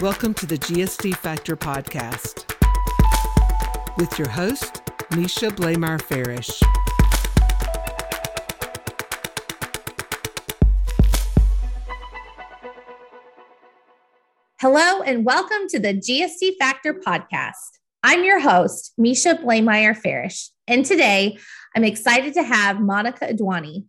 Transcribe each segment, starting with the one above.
Welcome to the GSD Factor podcast with your host, Misha Blamire Farish. Hello, and welcome to the GSD Factor podcast. I'm your host, Misha Blamire Farish, and today I'm excited to have Monica Adwani.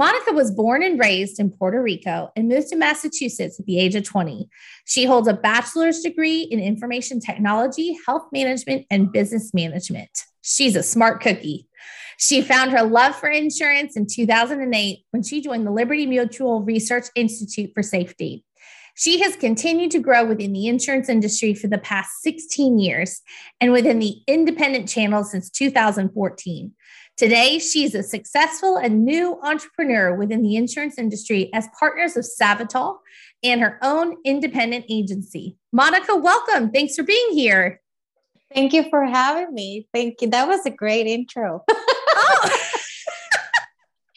Monica was born and raised in Puerto Rico and moved to Massachusetts at the age of 20. She holds a bachelor's degree in information technology, health management, and business management. She's a smart cookie. She found her love for insurance in 2008 when she joined the Liberty Mutual Research Institute for Safety. She has continued to grow within the insurance industry for the past 16 years and within the independent channel since 2014. Today, she's a successful and new entrepreneur within the insurance industry as partners of Savvital and her own independent agency. Monica, welcome. Thanks for being here. Thank you for having me. Thank you. That was a great intro. oh.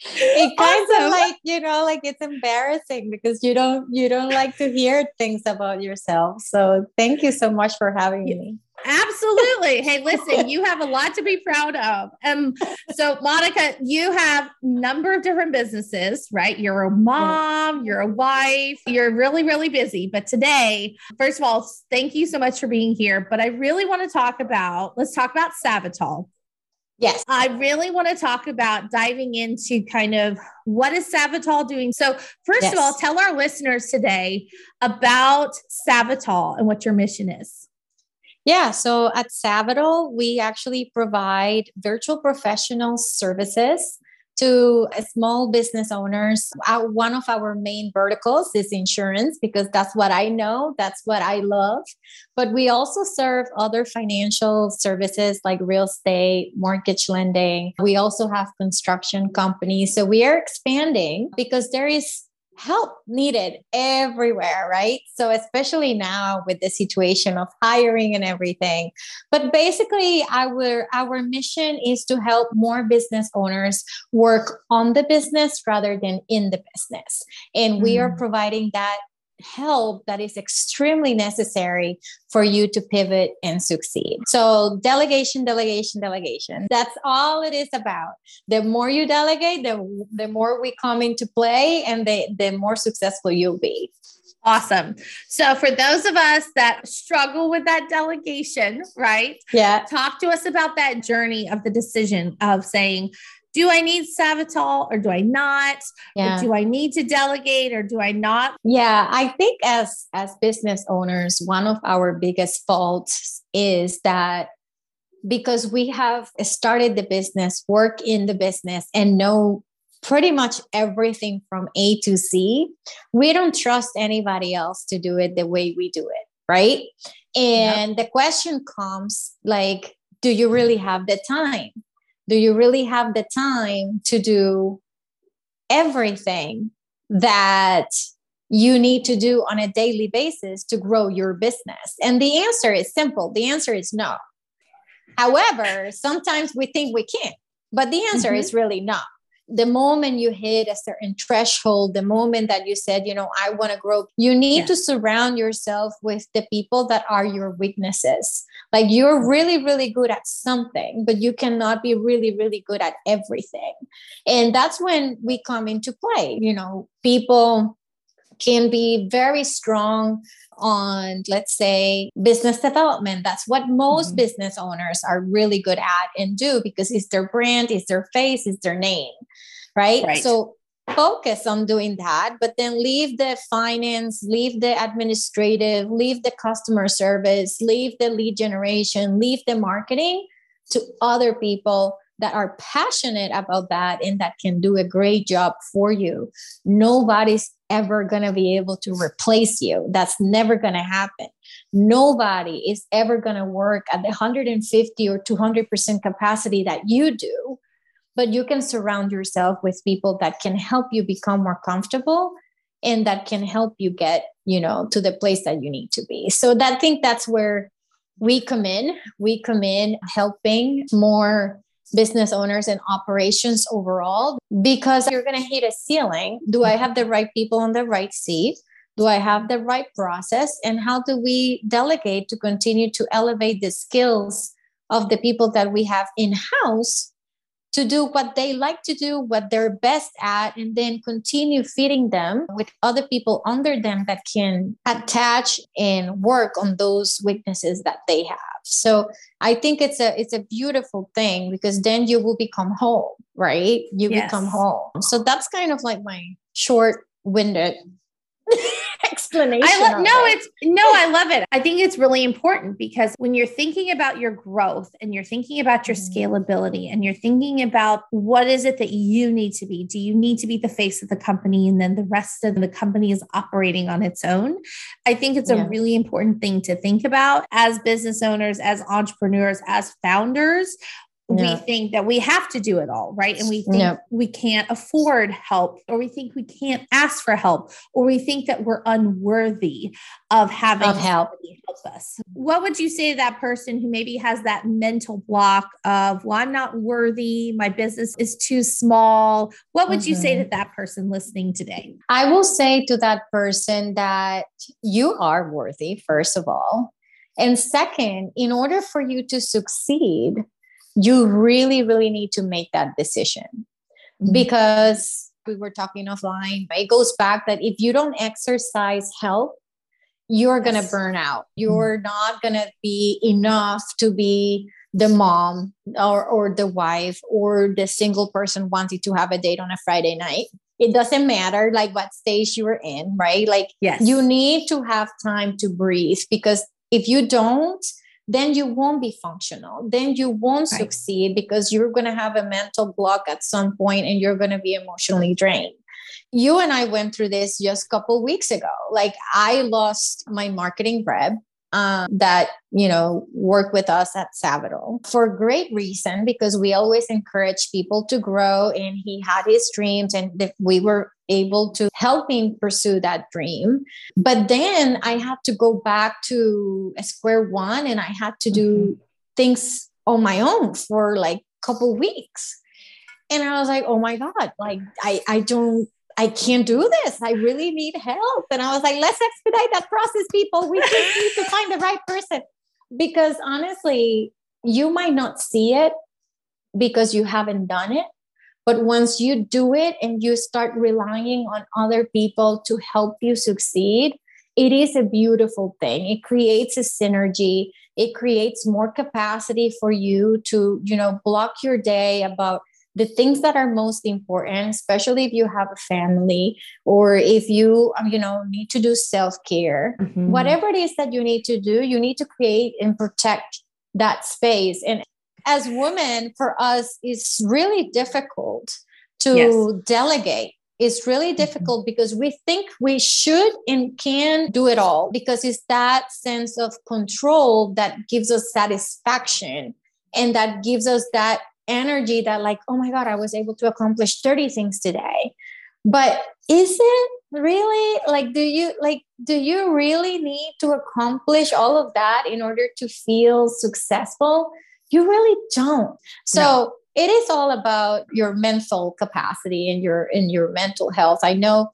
it kind awesome. of like you know like it's embarrassing because you don't you don't like to hear things about yourself. So thank you so much for having me. Absolutely. Hey listen you have a lot to be proud of. Um so monica you have a number of different businesses right? You're a mom you're a wife you're really really busy. But today first of all thank you so much for being here. But i really want to talk about let's talk about savvital Yes. I really want to talk about diving into kind of what is Savvital doing. So, first yes. of all, tell our listeners today about Savvital and what your mission is. Yeah, so at Savvital, we actually provide virtual professional services to uh, small business owners. Our, one of our main verticals is insurance because that's what I know, that's what I love. But we also serve other financial services like real estate, mortgage lending. We also have construction companies. So we are expanding because there is help needed everywhere, right? So, especially now with the situation of hiring and everything. But basically, our our mission is to help more business owners work on the business rather than in the business. And we are mm. providing that help that is extremely necessary for you to pivot and succeed. So, delegation, delegation, delegation. That's all it is about. The more you delegate, the, the more we come into play and the, the more successful you'll be. Awesome. So, for those of us that struggle with that delegation, right? Yeah. Talk to us about that journey of the decision of saying, do I need Savvital or do I not? Yeah. Do I need to delegate or do I not? Yeah, I think as as business owners, one of our biggest faults is that because we have started the business, work in the business and know pretty much everything from A to Z, we don't trust anybody else to do it the way we do it, right? And yep. the question comes like do you really have the time? Do you really have the time to do everything that you need to do on a daily basis to grow your business? And the answer is simple the answer is no. However, sometimes we think we can, but the answer mm-hmm. is really no the moment you hit a certain threshold, the moment that you said, you know, I want to grow, you need yeah. to surround yourself with the people that are your weaknesses. Like you're really, really good at something, but you cannot be really, really good at everything. And that's when we come into play. You know, people can be very strong on let's say business development that's what most mm-hmm. business owners are really good at and do because it's their brand it's their face it's their name right, right. so focus on doing that but then leave the finance leave the administrative leave the customer service leave the lead generation leave the marketing to other people that are passionate about that and that can do a great job for you. Nobody's ever going to be able to replace you. That's never going to happen. Nobody is ever going to work at the 150 or 200% capacity that you do. But you can surround yourself with people that can help you become more comfortable and that can help you get, you know, to the place that you need to be. So that I think that's where we come in. We come in helping more business owners and operations overall because you're going to hit a ceiling. Do I have the right people on the right seat? Do I have the right process? And how do we delegate to continue to elevate the skills of the people that we have in house to do what they like to do, what they're best at, and then continue feeding them with other people under them that can attach and work on those weaknesses that they have. So I think it's a it's a beautiful thing because then you will become whole, right? You yes. become whole. So that's kind of like my short winded explanation. I lo- no, it. it's no, I love it. I think it's really important because when you're thinking about your growth and you're thinking about your mm-hmm. scalability and you're thinking about what is it that you need to be? Do you need to be the face of the company and then the rest of the company is operating on its own? I think it's yeah. a really important thing to think about as business owners, as entrepreneurs, as founders we think that we have to do it all, right? And we think we can't afford help, or we think we can't ask for help, or we think that we're unworthy of having of help. help us. What would you say to that person who maybe has that mental block of, well, I'm not worthy, my business is too small? What would mm-hmm. you say to mm-hmm. that person listening today? I will say to that person that you are worthy, first of all. And second, in order for you to succeed, you really, really need to make that decision mm-hmm. because we were talking offline. But it goes back that if you don't exercise health, you're going to burn out. You're mm-hmm. not going to be enough to be the mom or, or the wife or the single person wanting to have a date on a Friday night. It doesn't matter like what stage you're in, right? Like yes. you need to have time to breathe because if you don't, then you won't be functional. Then you won't right. succeed because you're going to have a mental block at some point and you're going to be emotionally drained. You and I went through this just a couple weeks ago. Like I lost my marketing rep um, that you know work with us at Savvital for great reason because we always encourage people to grow, and he had his dreams, and we were able to help me pursue that dream. But then I had to go back to square one, and I had to do mm-hmm. things on my own for like a couple weeks and i was like oh my god like i i don't I can't do this. I really need help. And I was like, let's expedite that process, people. We just need to find the right person. Because honestly, you might not see it because you haven't done it. But once you do it and you start relying on other people to help you succeed, it is a beautiful thing. It creates a synergy. It creates more capacity for you to, you know, block your day about the things that are most important especially if you have a family or if you um, you know need to do self-care mm-hmm. whatever it is that you need to do you need to create and protect that space and as women for us it's really difficult to yes. delegate it's really mm-hmm. difficult mm-hmm. because we think we should and can do it all because it's that sense of control that gives us satisfaction and that gives us that energy that like oh my god i was able to accomplish 30 things today but is it really like do you like do you really need to accomplish all of that in order to feel successful you really don't so no. it is all about your mental capacity and your in your mental health i know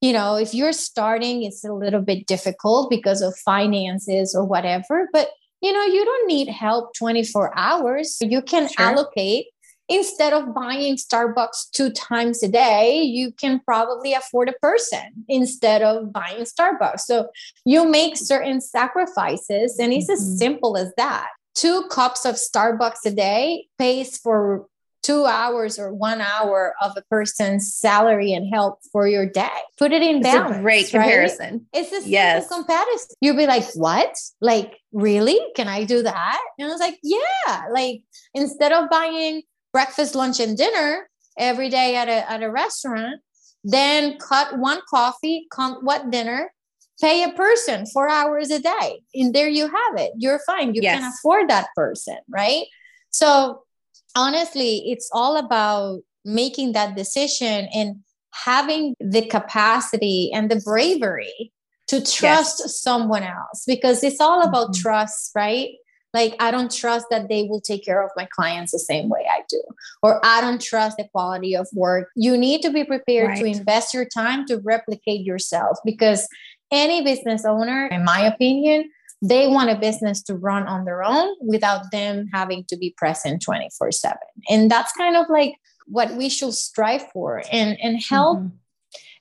you know if you're starting it's a little bit difficult because of finances or whatever but you know you don't need help 24 hours you can sure. allocate instead of buying starbucks two times a day you can probably afford a person instead of buying starbucks so you make certain sacrifices and it's mm-hmm. as simple as that two cups of starbucks a day pays for two hours or one hour of a person's salary and help for your day. Put it in balance. a great comparison. Right? It's a yes. comparison. You'll be like, what? Like, really? Can I do that? And I was like, yeah. Like, instead of buying breakfast, lunch, and dinner every day at a, at a restaurant, then cut one coffee, come what dinner, pay a person four hours a day. And there you have it. You're fine. You yes. can afford that person, right? So honestly, it's all about making that decision and having the capacity and the bravery to trust yes. someone else because it's all about mm-hmm. trust, right? like i don't trust that they will take care of my clients the same way i do or i don't trust the quality of work you need to be prepared right. to invest your time to replicate yourself because any business owner in my opinion they want a business to run on their own without them having to be present 24 7 and that's kind of like what we should strive for. And and help mm-hmm.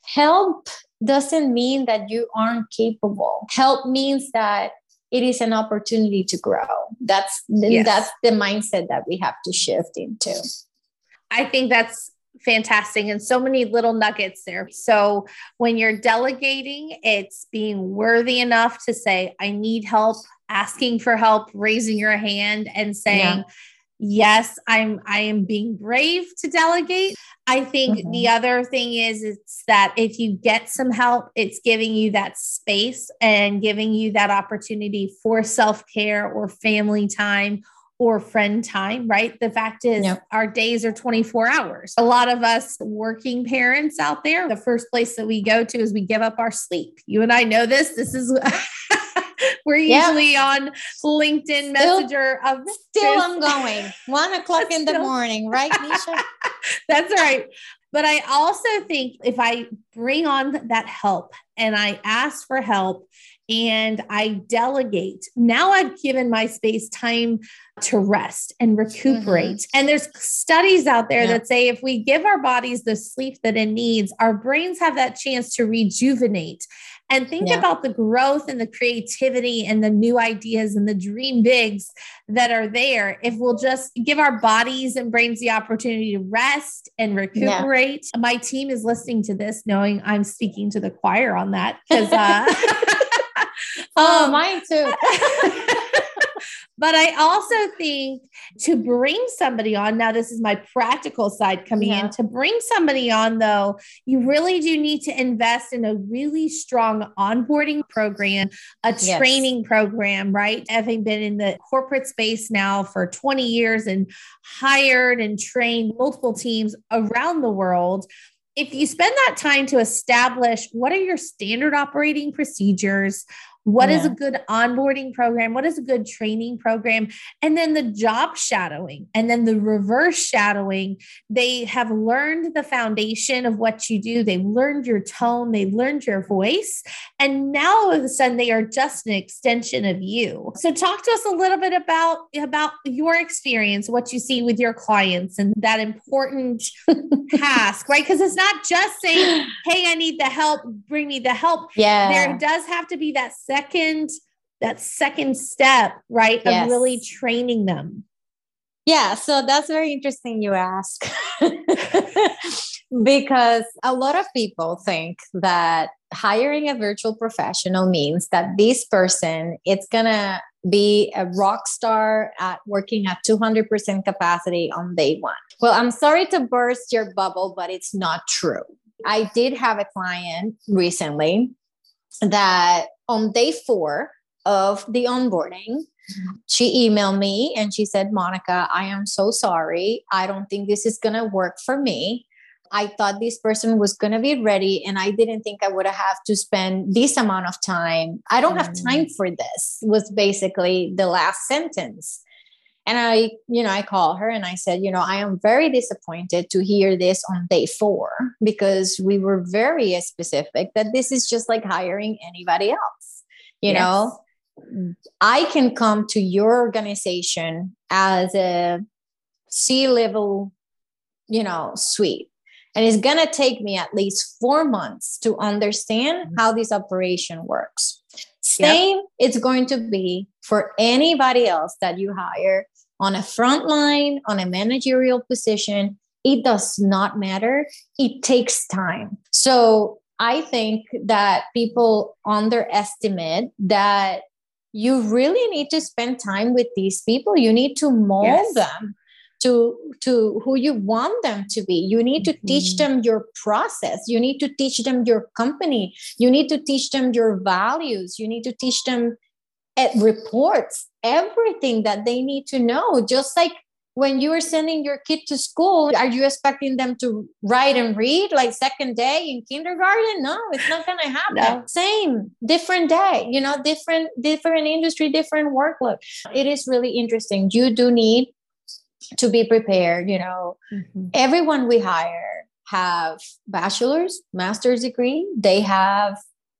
help doesn't mean that you aren't capable. Help means that it is an opportunity to grow. That's yes. that's the mindset that we have to shift into. I think that's fantastic and so many little nuggets there so when you're delegating it's being worthy enough to say i need help asking for help raising your hand and saying yeah. yes i'm i am being brave to delegate I think mm-hmm. the other thing is it's that if you get some help, it's giving you that space and giving you that opportunity for self-care or family time or friend time, right? The fact is, yep. our days are 24 hours. A lot of us working parents out there, the first place that we go to is we give up our sleep. You and I know this. This is We're usually on LinkedIn still, Messenger of still I'm going one o'clock in the morning, right, Misha? That's right. But I also think if I bring on that help and I ask for help and I delegate, now I've given my space time to rest and recuperate. Mm-hmm. And there's studies out there yeah. that say if we give our bodies the sleep that it needs, our brains have that chance to rejuvenate and think yeah. about the growth and the creativity and the new ideas and the dream bigs that are there if we'll just give our bodies and brains the opportunity to rest and recuperate. Yeah. My team is listening to this knowing I'm speaking to the choir on that because uh oh, um, mine too. But I also think to bring somebody on, now this is my practical side coming yeah. in, to bring somebody on, though, you really do need to invest in a really strong onboarding program, a training program, right? Having been in the corporate space now for 20 years and hired and trained multiple teams around the world if you spend that time to establish what are your standard operating procedures, what yeah. is a good onboarding program? What is a good training program? And then the job shadowing and then the reverse shadowing. They have learned the foundation of what you do. They've learned your tone, they've learned your voice. And now all of a sudden they are just an extension of you. So talk to us a little bit about, about your experience, what you see with your clients and that important task, right? Because it's not just saying, hey, I need the help, bring me the help. Yeah. There does have to be that second that second step right yes. of really training them. Yeah so that's very interesting you ask. Because a lot of people think that hiring a virtual professional means that this person it's gonna be a rock star at working at 200% capacity on day one. Well i'm sorry to burst your bubble but it's not true. I did have a client recently that on day four of the onboarding, she emailed me and she said, Monica, I am so sorry. I don't think this is going to work for me. I thought this person was going to be ready, and I didn't think I would have to spend this amount of time. I don't have time mm. for this, was basically the last sentence. And I, you know, I call her and I said, you know, I am very disappointed to hear this on day four because we were very specific that this is just like hiring anybody else. You yes. know, I can come to your organization as a C level, you know, suite. And it's going to take me at least four months to understand mm-hmm. how this operation works. Same, yep. it's going to be for anybody else that you hire on a front line, on a managerial position, it does not matter. It takes time. So I think that people underestimate that you really need to spend time with these people. You need to mold yes. them to to who you want them to be you need to mm-hmm. teach them your process you need to teach them your company you need to teach them your values you need to teach them reports everything that they need to know just like when you are sending your kid to school, are you expecting them to write and read like second day in kindergarten? No, it's not going to happen. No. Same, different day, you know, different, different industry, different workload. It is really interesting. You do need to be prepared. You know, mm-hmm. everyone we hire have bachelor's, master's degree. They have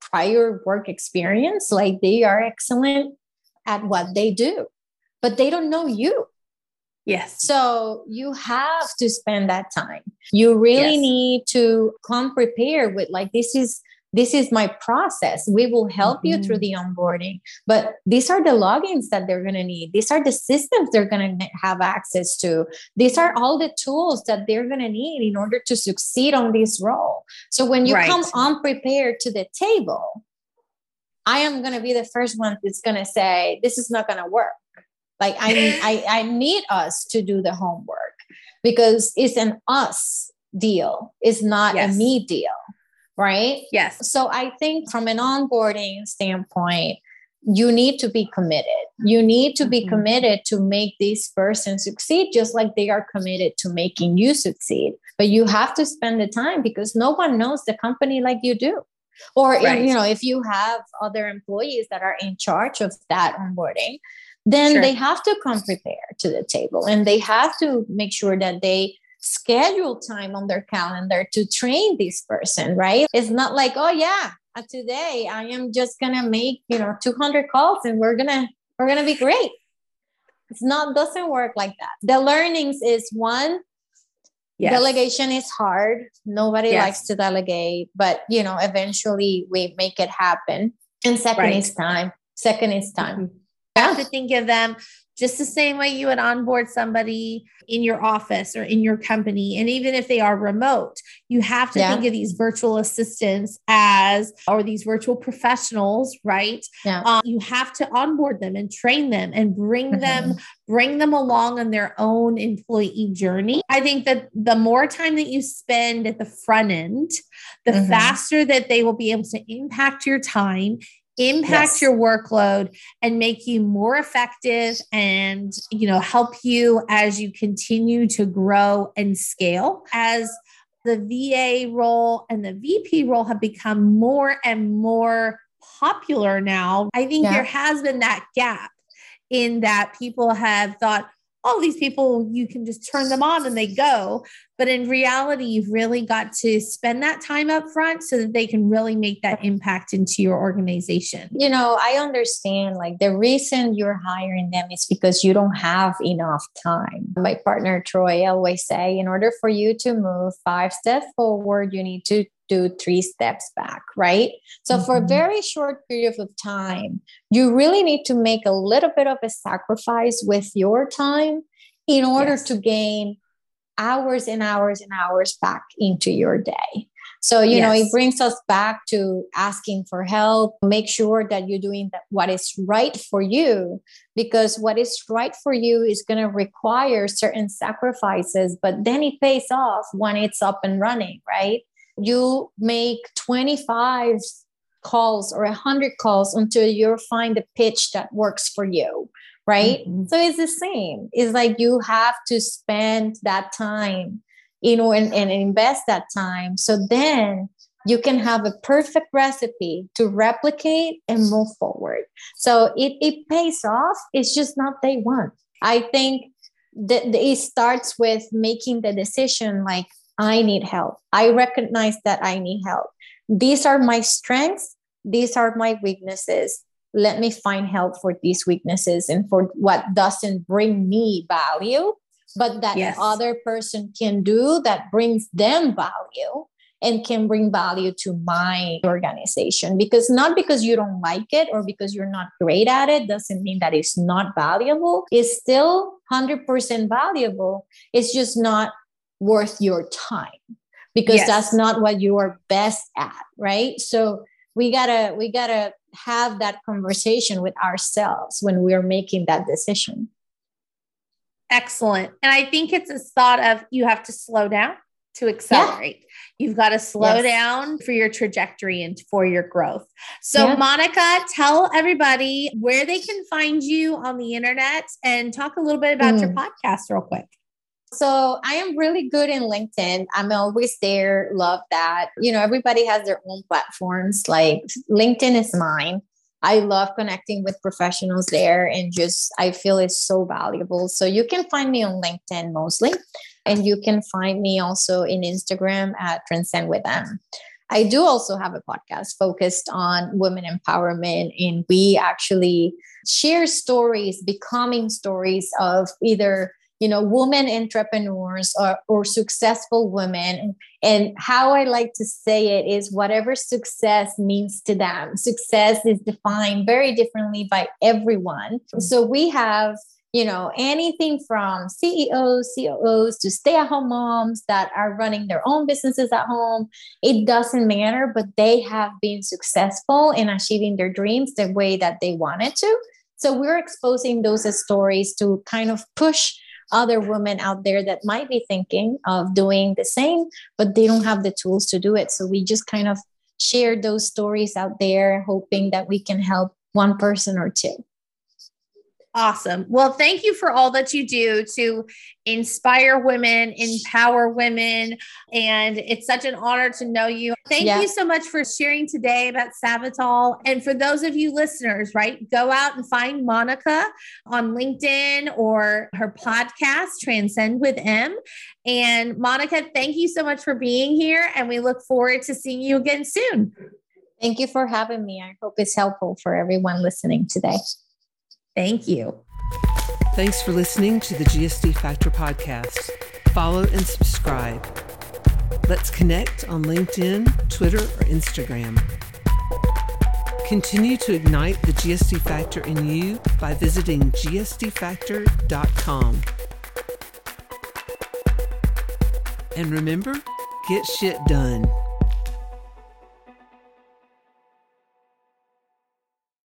prior work experience. Like they are excellent at what they do, but they don't know you Yes. So you have to spend that time. You really yes. need to come prepared with like this is this is my process. We will help mm-hmm. you through mm-hmm. the onboarding, but these are the logins that they're going to need. These are the systems they're going to have access to. These are all the tools that they're going to need in order to succeed on this role. So when you right. come unprepared to the table, I am going to be the first one that's going to say, this is not going to work. Like I, I, I need us to do the homework because it's an us deal. It's not yes. a me deal, right? Yes. So I think from an onboarding standpoint, you need to be committed. You need to be mm-hmm. committed to make this person succeed, just like they are committed to making you succeed. But you have to spend the time because no one knows the company like you do. Or right. you know, if you have other employees that are in charge of that onboarding, then sure. they have to come prepared to the table and they have to make sure that they schedule time on their calendar to train this person right? It's not like oh yeah uh, today i am just gonna make you know 200 calls and we're gonna we're gonna be great. It's not doesn't work like that. The learnings is one yes. delegation is hard. Nobody yes. likes to delegate but you know eventually we make it happen. And second right. is time. Second is time. Mm-hmm. Have to think of them just the same way you would onboard somebody in your office or in your company. And even if they are remote, you have to yeah. think of these virtual assistants as, or these virtual professionals, right? Yeah. Um, you have to onboard them and train them and bring mm-hmm. them, bring them along on their own employee journey. I think that the more time that you spend at the front end, the mm-hmm. faster that they will be able to impact your time impact yes. your workload and make you more effective and you know help you as you continue to grow and scale as the VA role and the VP role have become more and more popular now I think yeah. there has been that gap in that people have thought all these people you can just turn them on and they go but in reality you've really got to spend that time up front so that they can really make that impact into your organization you know i understand like the reason you're hiring them is because you don't have enough time my partner troy always say in order for you to move five steps forward you need to do three steps back, right? So, mm-hmm. for a mm-hmm. very short period of time, you really need to make a little bit of a sacrifice with your time in order yes. to gain hours and hours and hours back into your day. So, you yes. know, it brings us back to asking for help. Make sure that you're doing that what is right for you, because what is right for you is going to require certain sacrifices, but then it pays off when it's up and running, right? you make 25 calls or 100 calls until you find the pitch that works for you right mm-hmm. so it's the same it's like you have to spend that time you know and, and invest that time so then you can have a perfect recipe to replicate and move forward so it, it pays off it's just not day one i think that it starts with making the decision like I need help. I recognize that I need help. These are my strengths, these are my weaknesses. Let me find help for these weaknesses and for what doesn't bring me value, but that yes. other person can do that brings them value and can bring value to my organization because not because you don't like it or because you're not great at it doesn't mean that it's not valuable it's still 100% valuable it's just not worth your time because yes. that's not what you are best at right so we gotta we gotta have that conversation with ourselves when we're making that decision excellent and i think it's a thought of you have to slow down to accelerate. Yeah. You've got to slow yes. down for your trajectory and for your growth. So, yeah. Monica, tell everybody where they can find you on the internet and talk a little bit about mm. your podcast, real quick. So I am really good in LinkedIn. I'm always there. Love that. You know, everybody has their own platforms. Like LinkedIn is mine. I love connecting with professionals there and just I feel it's so valuable. So you can find me on LinkedIn mostly. And you can find me also in Instagram at Transcend with M. I do also have a podcast focused on women empowerment, and we actually share stories, becoming stories of either you know women entrepreneurs or, or successful women. And how i like to say it is whatever success means to them. Success is defined very differently by everyone. So we have you know anything from ceos coos to stay-at-home moms that are running their own businesses at home. It doesn't matter but they have been successful in achieving their dreams the way that they wanted to. So we're exposing those stories to kind of push other women out there that might be thinking of doing the same, but they don't have the tools to do it. So we just kind of share those stories out there, hoping that we can help one person or two. Awesome. Well, thank you for all that you do to inspire women, empower women. And it's such an honor to know you. Thank you so much for sharing today about Savvital. And for those of you listeners, right, go out and find Monica on LinkedIn or her podcast, Transcend with M. And Monica, thank you so much for being here. And we look forward to seeing you again soon. Thank you for having me. I hope it's helpful for everyone listening today. Thank you. Thanks for listening to the GSD Factor podcast. Follow and subscribe. Let's connect on LinkedIn, Twitter, or Instagram. Continue to ignite the GSD Factor in you by visiting gsdfactor.com. And remember, get shit done.